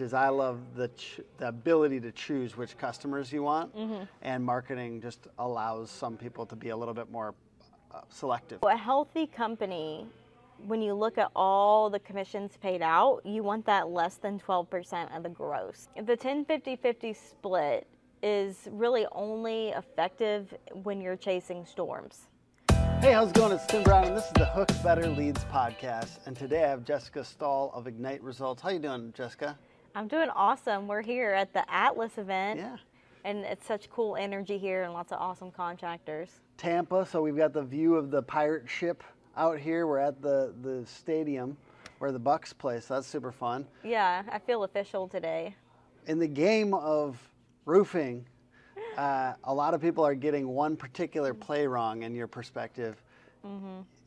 is I love the ch- the ability to choose which customers you want, Mm-hmm. and marketing just allows some people to be a little bit more uh, selective. A healthy company, when you look at all the commissions paid out, you want that less than 12% of the gross. The 10 50 50 split is really only effective when you're chasing storms. Hey, how's it going? It's Tim Brown, and this is the Hook Better Leads podcast. And today I have Jessica Stahl of Ignite Results. How you doing, Jessica? I'm doing awesome. We're here at the Atlas event. Yeah. And it's such cool energy here and lots of awesome contractors. Tampa, so we've got the view of the pirate ship out here. We're at the the stadium where the Bucs play, so that's super fun. Yeah, I feel official today. in the game of roofing, uh, a lot of people are getting one particular play wrong in your perspective.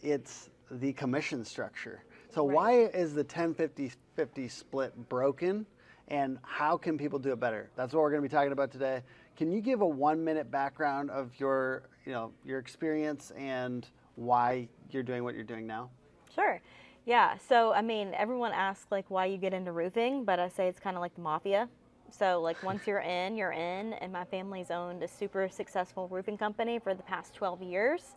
It's the commission structure. So, Right. why is the 10 50 50 split broken and how can people do it better? That's what we're going to be talking about today. Can you give a one minute background of your, you know, your experience and why you're doing what you're doing now? Sure. Yeah. So, I mean, everyone asks like why you get into roofing, but I say it's kind of like the mafia. So, like once you're in, you're in. And my family's owned a super successful roofing company for the past 12 years.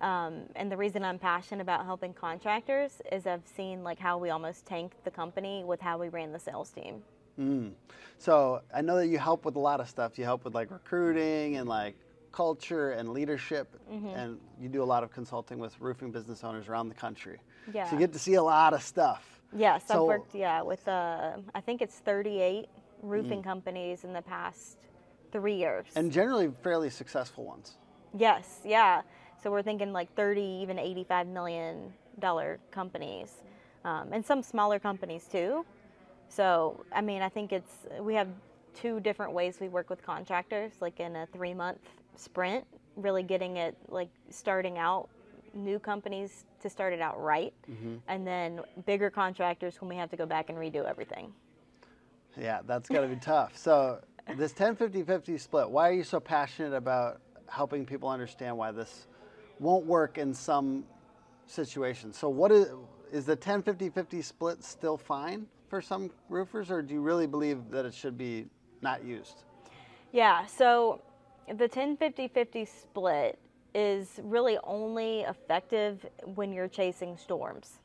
Um, and the reason I'm passionate about helping contractors is I've seen like how we almost tanked the company with how we ran the sales team. Mm. So I know that you help with a lot of stuff. You help with like recruiting and like culture and leadership, Mm-hmm. and you do a lot of consulting with roofing business owners around the country. Yeah. So you get to see a lot of stuff. Yes, So- I've worked yeah with uh, I think it's 38 roofing Mm. companies in the past three years. And generally fairly successful ones. Yes, yeah. So we're thinking like 30, even 85 million dollar companies, um, and some smaller companies too. So I mean, I think it's we have two different ways we work with contractors, like in a three month sprint, really getting it like starting out new companies to start it out right, mm-hmm. and then bigger contractors when we have to go back and redo everything. Yeah, that's got to be tough. So this 10 50 50 split, why are you so passionate about helping people understand why this won't work in some situations? So what is is the 10 50 50 split still fine for some roofers or do you really believe that it should be not used? Yeah, so the 10 50 50 split is really only effective when you're chasing storms.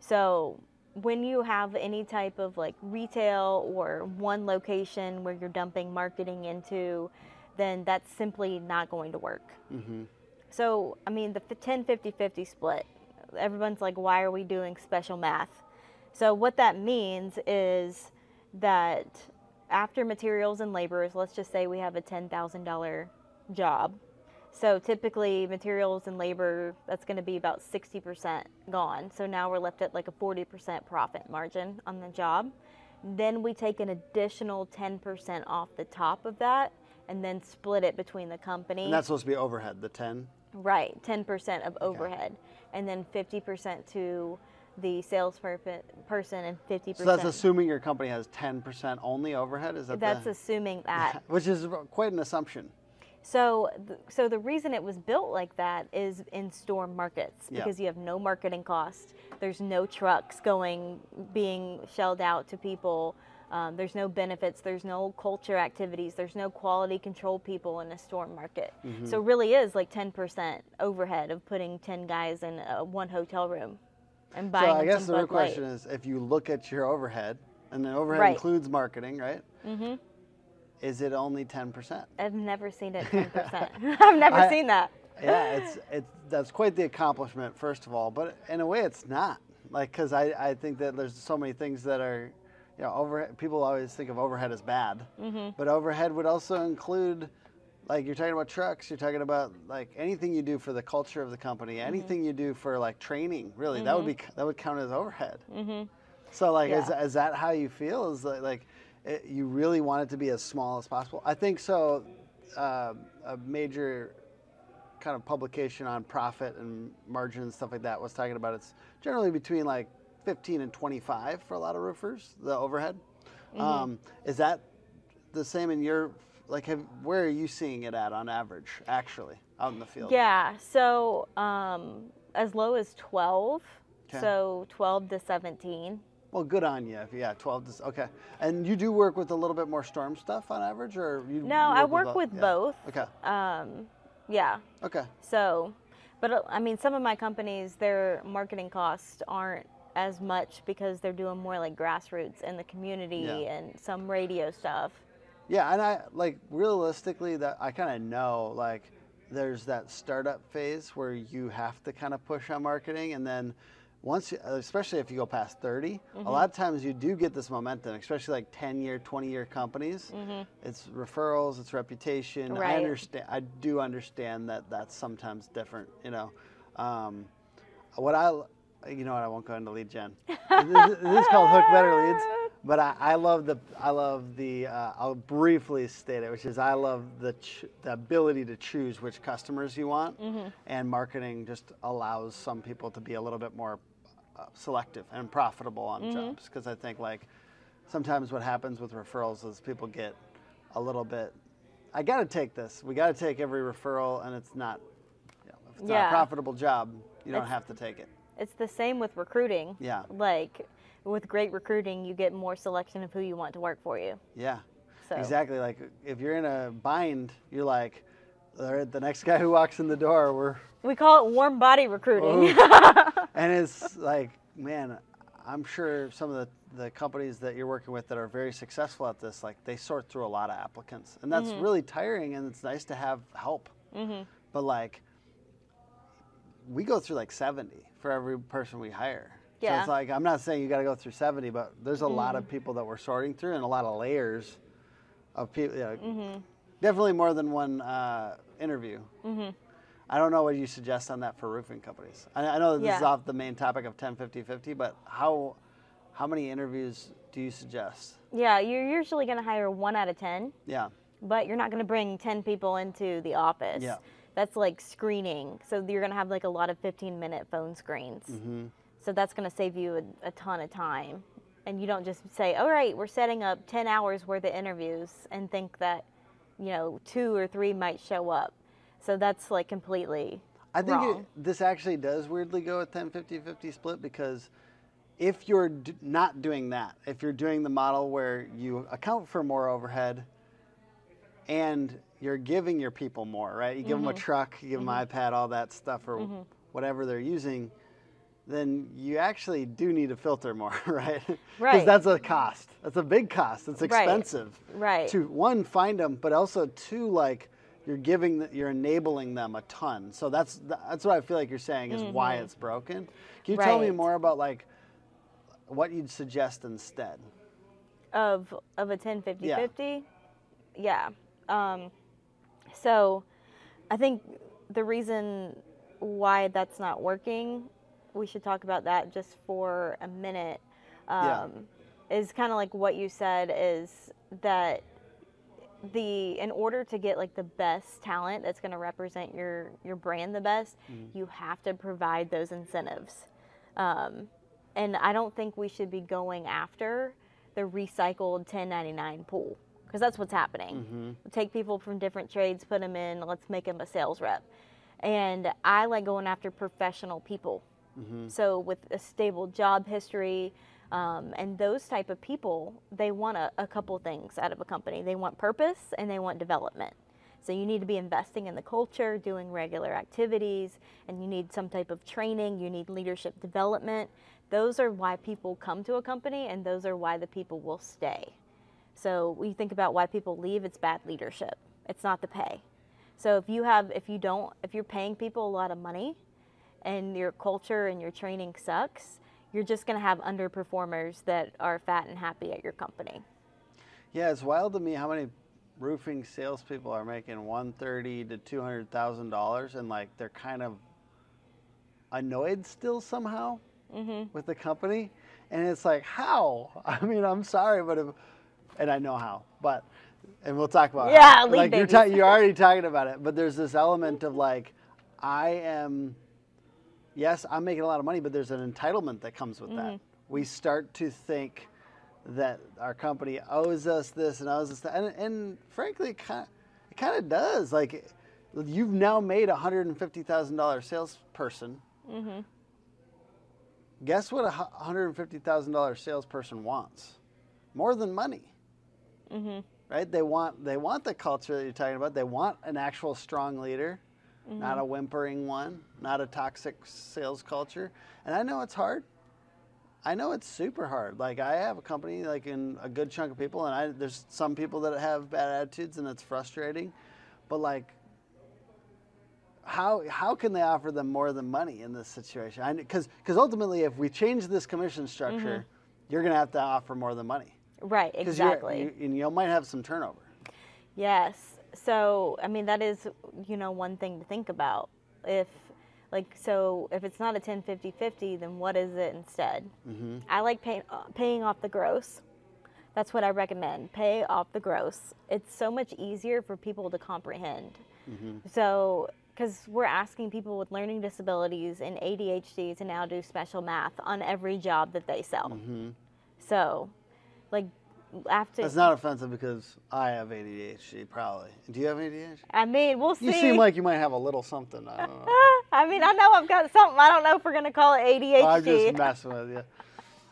So when you have any type of like retail or one location where you're dumping marketing into, then that's simply not going to work. Mm-hmm. So, I mean, the 10 50 50 split, everyone's like, why are we doing special math? So, what that means is that after materials and laborers, let's just say we have a $10,000 job. So, typically, materials and labor, that's going to be about 60% gone. So, now we're left at like a 40% profit margin on the job. Then we take an additional 10% off the top of that and then split it between the company. And that's supposed to be overhead, the 10. Right, 10% of overhead, and then 50% to the sales person and 50%. So that's assuming your company has 10% only overhead is that That's the, assuming that. which is quite an assumption. so, th- so the reason it was built like that is in storm markets Yeah. because you have no marketing cost. There's no trucks going being shelled out to people. Um, there's no benefits. There's no culture activities. There's no quality control people in a storm market. Mm-hmm. So it really is like 10% overhead of putting 10 guys in uh, one hotel room and buying So I guess the real question is if you look at your overhead, and the overhead Right. includes marketing, right? Mm-hmm. Is it only 10%? I've never seen it 10%. I've never I- seen that. yeah, it's it's that's quite the accomplishment, first of all. But in a way, it's not like because I, I think that there's so many things that are, you know, overhead. People always think of overhead as bad, Mm-hmm. but overhead would also include, like you're talking about trucks, you're talking about like anything you do for the culture of the company, Mm-hmm. anything you do for like training. Really, that would be that would count as overhead. So like, is, Yeah. is that how you feel? Is that like it, you really want it to be as small as possible? I think so. Uh, a major kind of publication on profit and margin and stuff like that was talking about it's generally between like 15 and 25 for a lot of roofers, the overhead. Um, is that the same in your like? Have, where are you seeing it at on average, actually, out in the field? Yeah, so um, as low as 12, Okay. so 12 to 17 Well, good on you. Yeah, 12 to, okay. And you do work with a little bit more storm stuff on average, or you? No, I work with yeah. both. Okay. Um, yeah. Okay. So, but uh, I mean, some of my companies, their marketing costs aren't as much because they're doing more like grassroots in the community Yeah. and some radio stuff. Yeah, and I like realistically that I kind of know like there's that startup phase where you have to kind of push on marketing, and then once, you, especially if you go past 30, a lot of times you do get this momentum, especially like 10 year, 20 year companies. It's referrals, it's reputation. I understand. I do understand that that's sometimes different. You know, um, what I, you know what, I won't go into lead gen. this, this is called Hook Better Leads. But I, I love the I love the uh, I'll briefly state it, which is I love the ch- the ability to choose which customers you want, and marketing just allows some people to be a little bit more uh, selective and profitable on jobs because I think like sometimes what happens with referrals is people get a little bit I got to take this. We got to take every referral, and it's not. You know, if it's not Yeah. a profitable job, you don't It's- have to take it. It's the same with recruiting. Yeah. Like with great recruiting, you get more selection of who you want to work for you. Yeah. So Exactly. Like if you're in a bind, you're like, the next guy who walks in the door, we're, we call it warm body recruiting. Oh. and it's like, man, I'm sure some of the, the companies that you're working with that are very successful at this, like they sort through a lot of applicants, and that's mm-hmm. really tiring. And it's nice to have help, mm-hmm. but like, we go through like 70 for every person we hire. So Yeah. it's like I'm not saying you got to go through 70, but there's a lot of people that we're sorting through and a lot of layers of people. You know, Definitely more than one uh, interview. I don't know what you suggest on that for roofing companies. I, I know this is off the main topic of 10, 50, 50, but how how many interviews do you suggest? yeah, you're usually going to hire one out of 10. Yeah. but you're not going to bring 10 people into the office. Yeah. That's like screening. So you're going to have like a lot of 15 minute phone screens. Mm-hmm. So that's going to save you a, a ton of time. And you don't just say, all right, we're setting up 10 hours worth of interviews and think that, you know, two or three might show up. So that's like completely I think it, this actually does weirdly go with 10 50 50 split because if you're d- not doing that, if you're doing the model where you account for more overhead and you're giving your people more, right? You give Mm-hmm. them a truck, you give them iPad, all that stuff, or whatever they're using, then you actually do need to filter more, right? Right. Because that's a cost. That's a big cost. It's expensive. Right. To one, find them, but also two, like you're giving, the, you're enabling them a ton. So that's that's what I feel like you're saying is why it's broken. Can you tell me Mm-hmm. More about like what you'd suggest instead? of of a 10 50 Yeah. 50 yeah um, so i think the reason why that's not working we should talk about that just for a minute Yeah. um, is kind of like what you said is that the in order to get like the best talent that's going to represent your your brand the best you have to provide those incentives um, and I don't think we should be going after the recycled 1099 pool because that's what's happening. Take people from different trades, put them in, let's make them a sales rep. And I like going after professional people. So with a stable job history, um, and those type of people, they want a, a couple things out of a company. They want purpose and they want development. So you need to be investing in the culture, doing regular activities, and you need some type of training, you need leadership development. Those are why people come to a company and those are why the people will stay. So you think about why people leave, it's bad leadership. It's not the pay. So if you have if you don't if you're paying people a lot of money and your culture and your training sucks, you're just going to have underperformers that are fat and happy at your company. Yeah, it's wild to me how many roofing salespeople are making one thirty to two hundred thousand dollars, and like they're kind of annoyed still somehow mm-hmm. with the company, and it's like how? I mean, I'm sorry, but if, and I know how, but and we'll talk about it. Yeah, lead like you're ta- you're already talking about it, but there's this element of like I am. Yes, I'm making a lot of money, but there's an entitlement that comes with that. We start to think that our company owes us this and owes us that, and, and frankly, it kind of does. Like, you've now made a hundred and fifty thousand dollar salesperson. guess what a $150,000 salesperson wants? More than money. Mhm. Right? They want they want the culture that you're talking about. They want an actual strong leader, not a mm-hmm. whimpering one, not a toxic sales culture. And I know it's hard. I know it's super hard. Like I have a company like in a good chunk of people and I there's some people that have bad attitudes and it's frustrating. But like how how can they offer them more than money in this situation? Because because ultimately, if we change this commission structure, mm-hmm. you're going to have to offer more than money. Right. exactly. You, and you might have some turnover. Yes. So, I mean, that is, you know, one thing to think about. If, like, so if it's not a 10 50 50, then what is it instead? Mm-hmm. I like pay, uh, paying off the gross. That's what I recommend. Pay off the gross. It's so much easier for people to comprehend. Mm-hmm. So, because we're asking people with learning disabilities and ADHD to now do special math on every job that they sell. Mm-hmm. So, like, after. That's not offensive because I have ADHD, probably. Do you have ADHD? I mean, we'll see. You seem like you might have a little something. I don't know. I mean, I know I've got something. I don't know if we're gonna call it ADHD. I'm just messing with you.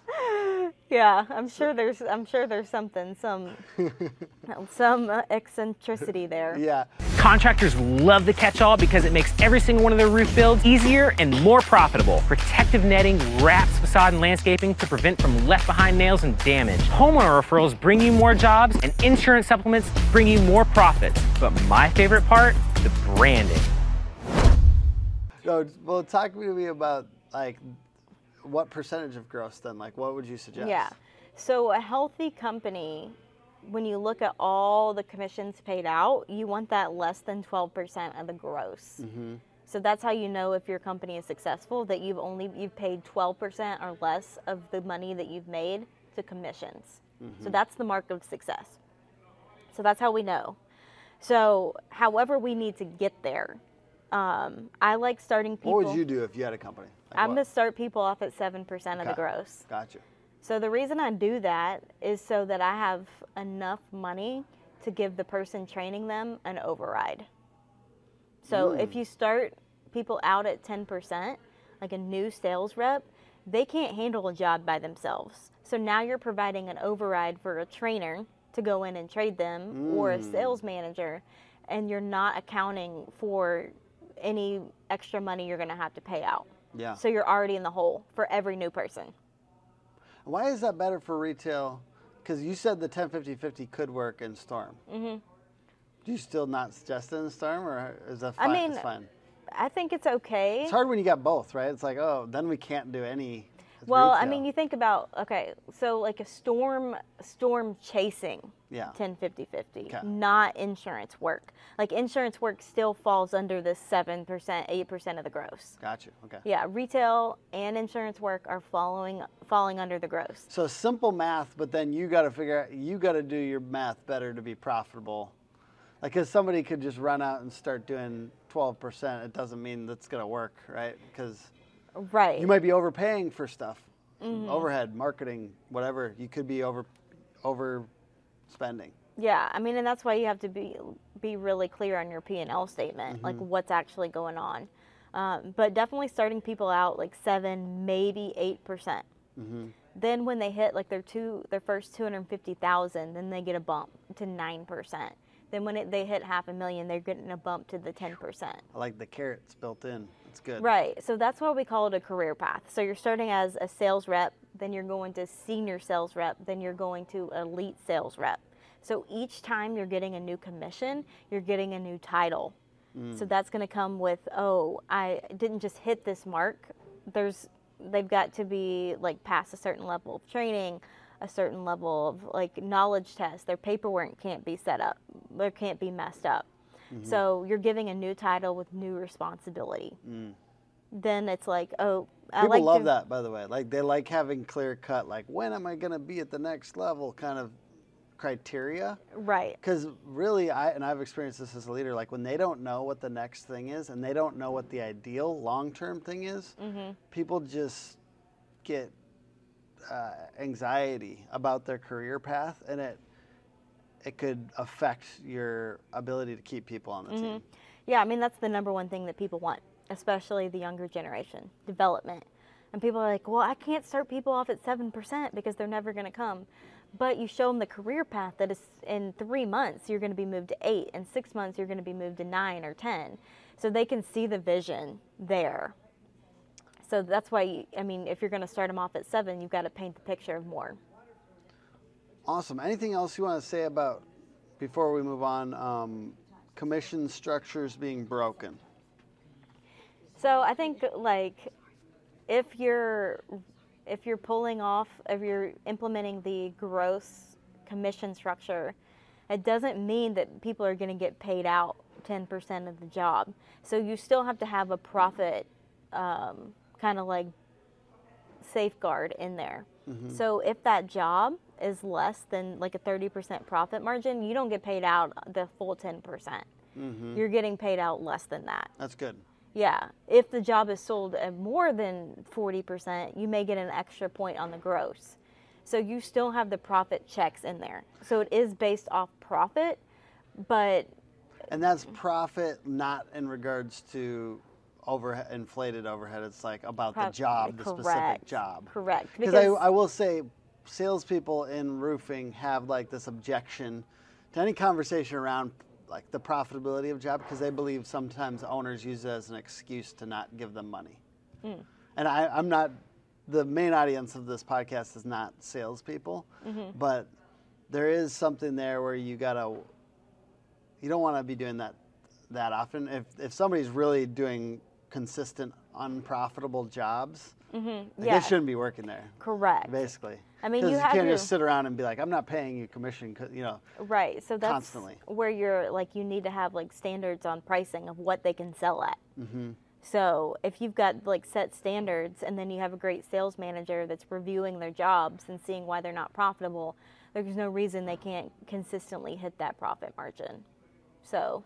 yeah, I'm sure there's. I'm sure there's something, some, some eccentricity there. Yeah. Contractors love the catch-all because it makes every single one of their roof builds easier and more profitable. Protective netting wraps facade and landscaping to prevent from left behind nails and damage. Homeowner referrals bring you more jobs and insurance supplements bring you more profits. But my favorite part, the branding. No, well, talk to me about like what percentage of gross then? Like, what would you suggest? Yeah. So a healthy company, when you look at all the commissions paid out, you want that less than 12% of the gross. Mm-hmm. So that's how you know if your company is successful that you've only you've paid 12% or less of the money that you've made to commissions. So that's the mark of success. So that's how we know. So, however, we need to get there. Um, I like starting people. What would you do if you had a company? Like I'm what? to start people off at 7% of the gross. Gotcha. So the reason I do that is so that I have enough money to give the person training them an override. So hmm. if you start people out at 10%, like a new sales rep, they can't handle a job by themselves. So now you're providing an override for a trainer to go in and trade them or a hmm. sales manager and you're not accounting for any extra money you're going to have to pay out. Yeah. So you're already in the hole for every new person. Why is that better for retail? Because you said the 1050-50 could work in Storm. Mm-hmm. Do you still not suggest it in Storm, or is that fine? I mean, it's fine. I think it's okay. It's hard when you got both, right? It's like, oh, then we can't do any. Well, I mean, you think about okay, so like a storm storm chasing Yeah. 10 50 50, Okay. not insurance work. Like insurance work still falls under the 7%, 8% of the gross. Got you. Okay. Yeah, retail and insurance work are following falling under the gross. So simple math, but then you got to figure out, you got to do your math better to be profitable. Like, because somebody could just run out and start doing 12%, it doesn't mean that's going to work, right? Because Right. you might be overpaying for stuff, Mm-hmm. overhead, marketing, whatever. You could be over, over spending. Yeah, I mean, and that's why you have to be be really clear on your P and L statement, Mm-hmm. like what's actually going on. Um, but definitely starting people out like seven, maybe eight percent. Mm-hmm. Then when they hit like their two, their first two hundred fifty thousand, then they get a bump to nine percent. Then when it, they hit half a million, they're getting a bump to the ten percent. I like the carrots built in. It's good. Right. So that's why we call it a career path. So you're starting as a sales rep, then you're going to senior sales rep, then you're going to elite sales rep. So each time you're getting a new commission, you're getting a new title. So mm. that's going to come with, oh, I didn't just hit this mark. There's they've got to be like past a certain level of training, a certain level of like knowledge test. Their paperwork can't be set up. There can't be messed up. So you're giving a new title with new responsibility. Then it's like, oh, I People like love to- that, by the way. Like they like having clear cut, like when am I going to be at the next level kind of criteria. Right. Because really, I and I've experienced this as a leader. Like when they don't know what the next thing is, and they don't know what the ideal long-term thing is, Mm-hmm. people just get uh, anxiety about their career path, and it it could affect your ability to keep people on the Mm-hmm. team. Yeah, I mean that's the number one thing that people want, especially the younger generation. Development. And people are like, well, I can't start people off at 7% because they're never going to come. But you show them the career path that is in three months, you're going to be moved to eight. In six months, you're going to be moved to nine or 10. So they can see the vision there. So that's why, I mean, if you're going to start them off at seven, you've got to paint the picture of more. Awesome. Anything else you want to say about, before we move on, um, commission structures being broken? So I think like if you're if you're pulling off if you're implementing the gross commission structure, it doesn't mean that people are going to get paid out 10% of the job. So you still have to have a profit um, kind of like safeguard in there. Mm-hmm. So if that job is less than like a 30% profit margin, you don't get paid out the full 10%. percent mm hmm You're getting paid out less than that. That's good. Yeah. If the job is sold at more than 40%, you may get an extra point on the gross. So you still have the profit checks in there. So it is based off profit, but. And that's profit not in regards to overhead, inflated overhead. It's like about Pro- the job, the correct. specific job. Correct. Because I, I will say, salespeople in roofing have like this objection to any conversation around like the profitability of job because they believe sometimes owners use it as an excuse to not give them money. Mm. And I, I'm not the main audience of this podcast is not salespeople, mm-hmm. but there is something there where you gotta you don't want to be doing that that often. If if somebody's really doing consistent unprofitable jobs, mm-hmm. yeah. they shouldn't be working there. Correct. Basically. I mean, you, you can't to, just sit around and be like, "I'm not paying you commission," you know. Right. So that's constantly. where you're like, you need to have like standards on pricing of what they can sell at. Mm-hmm. So if you've got like set standards, and then you have a great sales manager that's reviewing their jobs and seeing why they're not profitable, there's no reason they can't consistently hit that profit margin. So,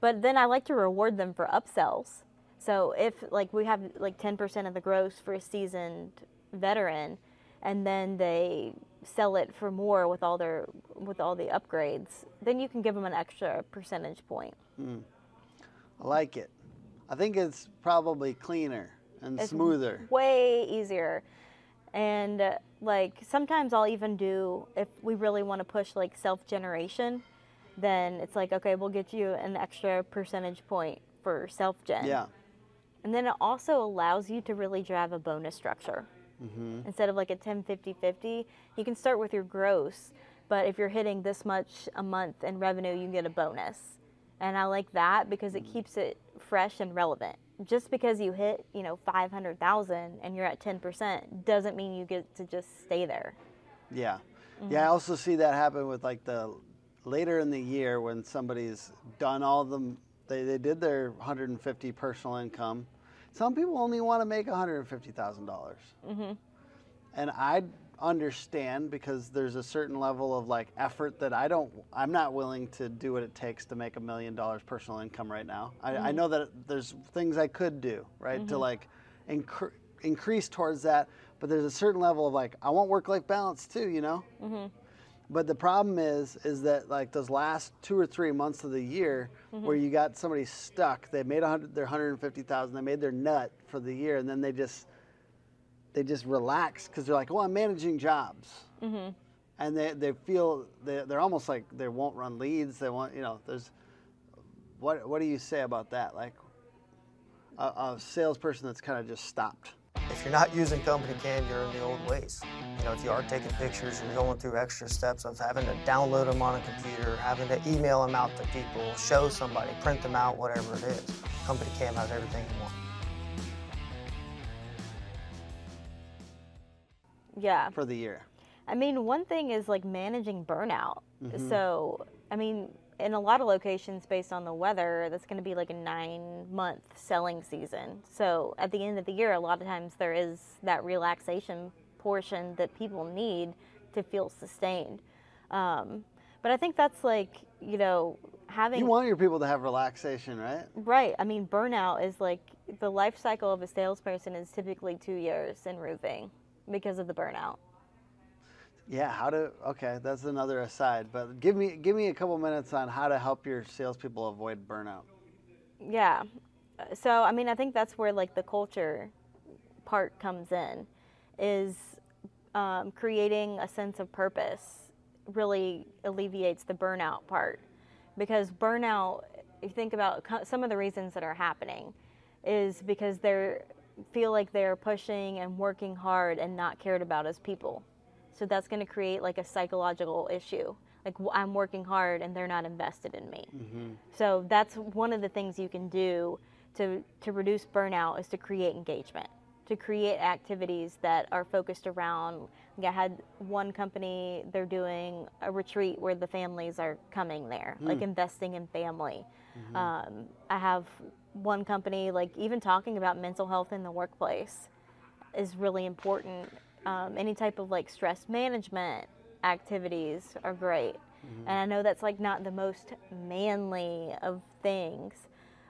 but then I like to reward them for upsells. So if like we have like 10% of the gross for a seasoned veteran and then they sell it for more with all their with all the upgrades, then you can give them an extra percentage point. Mm. I like it. I think it's probably cleaner and it's smoother. Way easier. And uh, like sometimes I'll even do if we really want to push like self generation, then it's like okay, we'll get you an extra percentage point for self gen. Yeah. And then it also allows you to really drive a bonus structure. Mm-hmm. Instead of like a 10 50 50, you can start with your gross, but if you're hitting this much a month in revenue, you get a bonus. And I like that because it keeps it fresh and relevant. Just because you hit, you know, 500,000 and you're at 10% doesn't mean you get to just stay there. Yeah. Mm-hmm. Yeah, I also see that happen with like the later in the year when somebody's done all the they, they did their 150 personal income some people only want to make $150,000. mm-hmm. And I understand because there's a certain level of like effort that I don't, I'm not willing to do what it takes to make a million dollars personal income right now. I, mm-hmm. I, know that there's things I could do, right, mm-hmm. to like incre- increase towards that. But there's a certain level of like, I want work life balance too, you know? But the problem is, is that like those last two or three months of the year, mm-hmm. where you got somebody stuck, they made their 150,000, they made their nut for the year, and then they just, they just relax because they're like, oh, I'm managing jobs, mm-hmm. and they, they feel they, they're almost like they won't run leads. They want, you know, there's, what what do you say about that? Like, a, a salesperson that's kind of just stopped. If you're not using Company CAM, you're in the old ways. You know, if you are taking pictures, you're going through extra steps of having to download them on a computer, having to email them out to people, show somebody, print them out, whatever it is. Company CAM has everything you want. Yeah. For the year. I mean, one thing is like managing burnout. Mm-hmm. So, I mean, in a lot of locations based on the weather that's going to be like a nine month selling season. So at the end of the year a lot of times there is that relaxation portion that people need to feel sustained. Um, but i think that's like you know having you want your people to have relaxation right? Right. I mean burnout is like the life cycle of a salesperson is typically two years in roofing because of the burnout yeah, how to? Okay, that's another aside. But give me give me a couple minutes on how to help your salespeople avoid burnout. Yeah, so I mean, I think that's where like the culture part comes in is um, creating a sense of purpose really alleviates the burnout part because burnout if you think about some of the reasons that are happening is because they're feel like they're pushing and working hard and not cared about as people so that's going to create like a psychological issue. Like I'm working hard and they're not invested in me. Mm-hmm. So that's one of the things you can do to to reduce burnout is to create engagement to create activities that are focused around like i had one company they're doing a retreat where the families are coming there like hmm. investing in family. Mm-hmm. Um, i have one company like even talking about mental health in the workplace is really important um, any type of like stress management activities are great and i know that's like not the most manly of things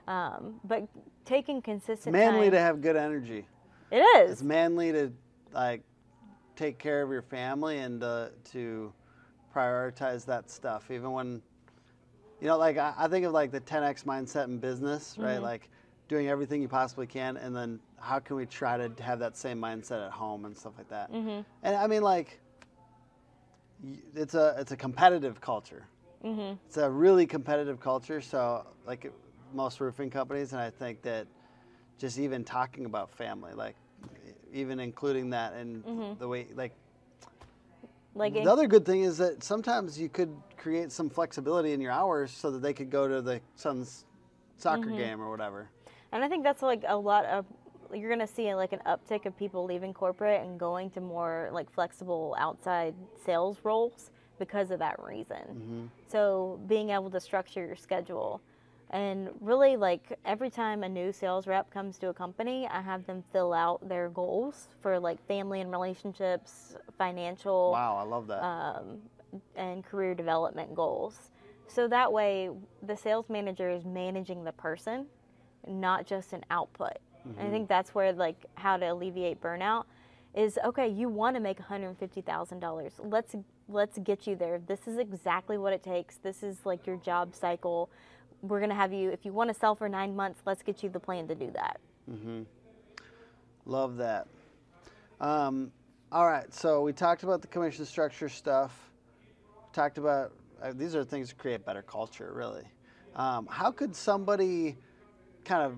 um, but taking consistent manly time, to have good energy. it is It's manly to like take care of your family and uh, to prioritize that stuff, even when you know, like I, I think of like the 10x mindset in business, right? Mm-hmm. Like doing everything you possibly can, and then how can we try to have that same mindset at home and stuff like that. Mm-hmm. And I mean, like it's a it's a competitive culture. Mm-hmm. It's a really competitive culture. So like most roofing companies, and I think that just even talking about family, like even including that and Mm-hmm. the way like like the other good thing is that sometimes you could create some flexibility in your hours so that they could go to the son's soccer Mm-hmm. game or whatever. And I think that's like a lot of you're gonna see like an uptick of people leaving corporate and going to more like flexible outside sales roles because of that reason. So being able to structure your schedule and really like every time a new sales rep comes to a company, I have them fill out their goals for like family and relationships, financial Wow, I love that. um, and career development goals. So that way, the sales manager is managing the person, not just an output. And I think that's where like how to alleviate burnout is okay. You want to make one hundred fifty thousand dollars. Let's let's get you there. This is exactly what it takes. This is like your job cycle. We're gonna have you. If you want to sell for nine months, let's get you the plan to do that. Mhm. Love that. Um, all right, so we talked about the commission structure stuff. Talked about uh, these are things to create better culture, really. Um, how could somebody kind of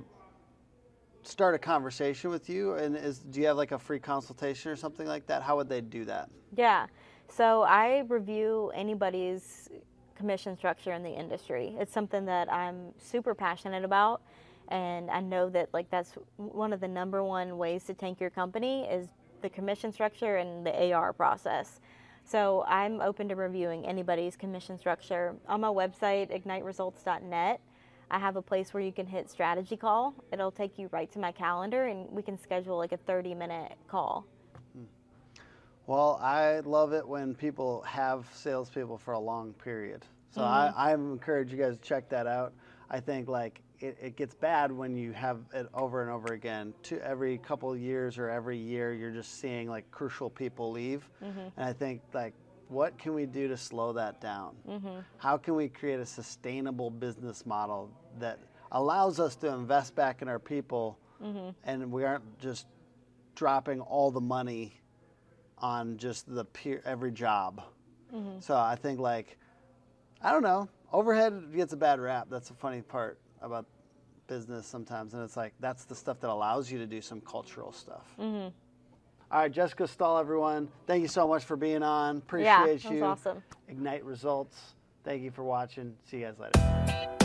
start a conversation with you? And is do you have like a free consultation or something like that? How would they do that? Yeah. So I review anybody's commission structure in the industry. It's something that I'm super passionate about and I know that like that's one of the number one ways to tank your company is the commission structure and the AR process. So I'm open to reviewing anybody's commission structure. On my website igniteresults.net, I have a place where you can hit strategy call. It'll take you right to my calendar and we can schedule like a 30 minute call. Hmm. Well, I love it when people have salespeople for a long period. So I, mm-hmm. I encourage you guys to check that out. I think like it, it gets bad when you have it over and over again. To every couple of years or every year, you're just seeing like crucial people leave. Mm-hmm. And I think like, what can we do to slow that down? Mm-hmm. How can we create a sustainable business model that allows us to invest back in our people, mm-hmm. and we aren't just dropping all the money on just the peer, every job. Mm-hmm. So I think like I don't know, overhead gets a bad rap. That's the funny part about business sometimes, and it's like that's the stuff that allows you to do some cultural stuff. All right, Jessica Stahl, everyone. Thank you so much for being on. Appreciate you. Yeah, that was you. awesome. Ignite results. Thank you for watching. See you guys later.